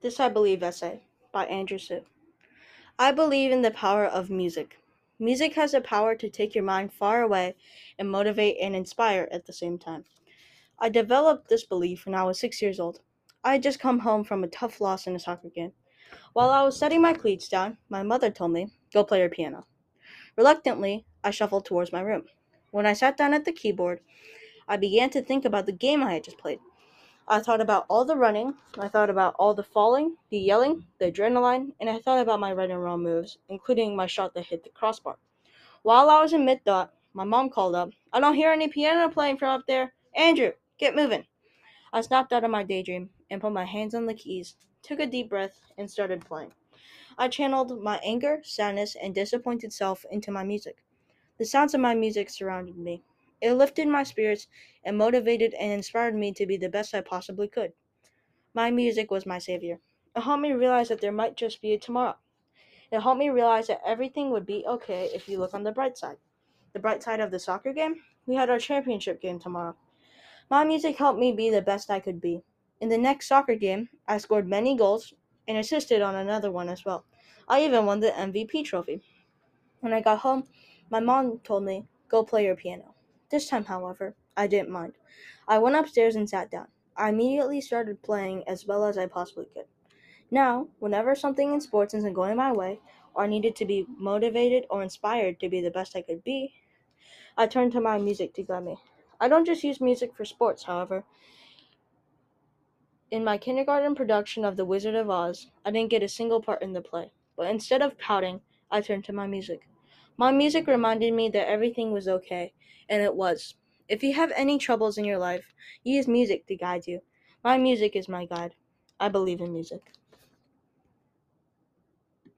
This I Believe essay by Andrew Sue. I believe in the power of music. Music has the power to take your mind far away and motivate and inspire at the same time. I developed this belief when I was six years old. I had just come home from a tough loss in a soccer game. While I was setting my cleats down, my mother told me, Go play your piano. Reluctantly, I shuffled towards my room. When I sat down at the keyboard, I began to think about the game I had just played. I thought about all the running, I thought about all the falling, the yelling, the adrenaline, and I thought about my right and wrong moves, including my shot that hit the crossbar. While I was in mid thought, my mom called up, I don't hear any piano playing from up there. Andrew, get moving. I snapped out of my daydream and put my hands on the keys, took a deep breath, and started playing. I channeled my anger, sadness, and disappointed self into my music. The sounds of my music surrounded me. It lifted my spirits and motivated and inspired me to be the best I possibly could. My music was my savior. It helped me realize that there might just be a tomorrow. It helped me realize that everything would be okay if you look on the bright side. The bright side of the soccer game? We had our championship game tomorrow. My music helped me be the best I could be. In the next soccer game, I scored many goals and assisted on another one as well. I even won the MVP trophy. When I got home, my mom told me, Go play your piano. This time, however, I didn't mind. I went upstairs and sat down. I immediately started playing as well as I possibly could. Now, whenever something in sports isn't going my way, or I needed to be motivated or inspired to be the best I could be, I turned to my music to guide me. I don't just use music for sports, however. In my kindergarten production of The Wizard of Oz, I didn't get a single part in the play, but instead of pouting, I turned to my music. My music reminded me that everything was okay, and it was. If you have any troubles in your life, use music to guide you. My music is my guide. I believe in music.